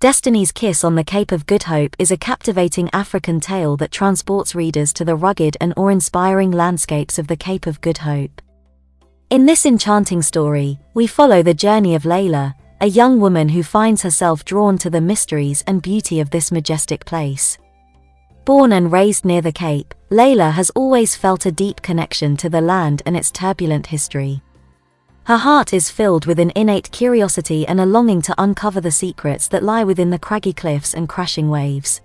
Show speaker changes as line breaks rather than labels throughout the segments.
Destiny's Kiss on the Cape of Good Hope is a captivating African tale that transports readers to the rugged and awe-inspiring landscapes of the Cape of Good Hope. In this enchanting story, we follow the journey of Laila, a young woman who finds herself drawn to the mysteries and beauty of this majestic place. Born and raised near the Cape, Laila has always felt a deep connection to the land and its turbulent history. Her heart is filled with an innate curiosity and a longing to uncover the secrets that lie within the craggy cliffs and crashing waves.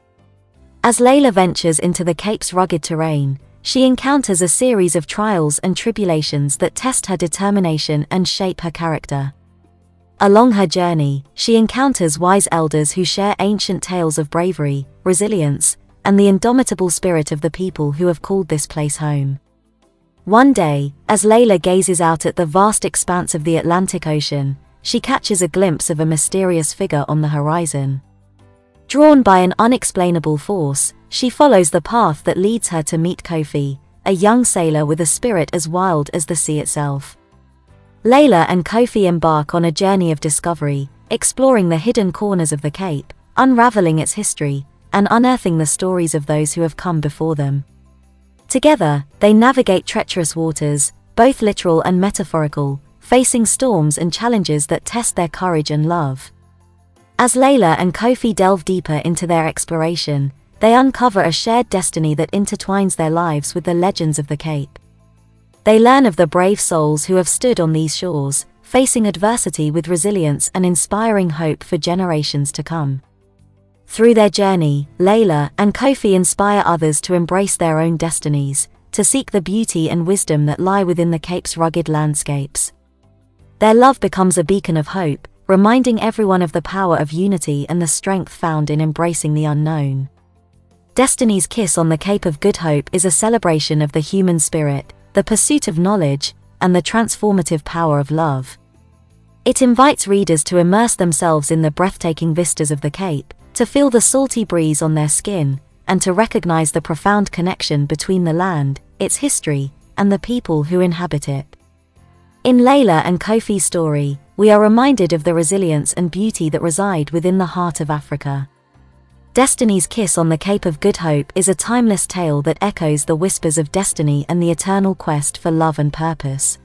As Laila ventures into the Cape's rugged terrain, she encounters a series of trials and tribulations that test her determination and shape her character. Along her journey, she encounters wise elders who share ancient tales of bravery, resilience, and the indomitable spirit of the people who have called this place home. One day, as Laila gazes out at the vast expanse of the Atlantic Ocean, she catches a glimpse of a mysterious figure on the horizon. Drawn by an unexplainable force, she follows the path that leads her to meet Kofi, a young sailor with a spirit as wild as the sea itself. Laila and Kofi embark on a journey of discovery, exploring the hidden corners of the Cape, unraveling its history, and unearthing the stories of those who have come before them. Together, they navigate treacherous waters, both literal and metaphorical, facing storms and challenges that test their courage and love. As Laila and Kofi delve deeper into their exploration, they uncover a shared destiny that intertwines their lives with the legends of the Cape. They learn of the brave souls who have stood on these shores, facing adversity with resilience and inspiring hope for generations to come. Through their journey, Laila and Kofi inspire others to embrace their own destinies, to seek the beauty and wisdom that lie within the Cape's rugged landscapes. Their love becomes a beacon of hope, reminding everyone of the power of unity and the strength found in embracing the unknown. Destiny's Kiss on the Cape of Good Hope is a celebration of the human spirit, the pursuit of knowledge, and the transformative power of love. It invites readers to immerse themselves in the breathtaking vistas of the Cape, to feel the salty breeze on their skin, and to recognize the profound connection between the land, its history, and the people who inhabit it. In Laila and Kofi's story, we are reminded of the resilience and beauty that reside within the heart of Africa. Destiny's Kiss on the Cape of Good Hope is a timeless tale that echoes the whispers of destiny and the eternal quest for love and purpose.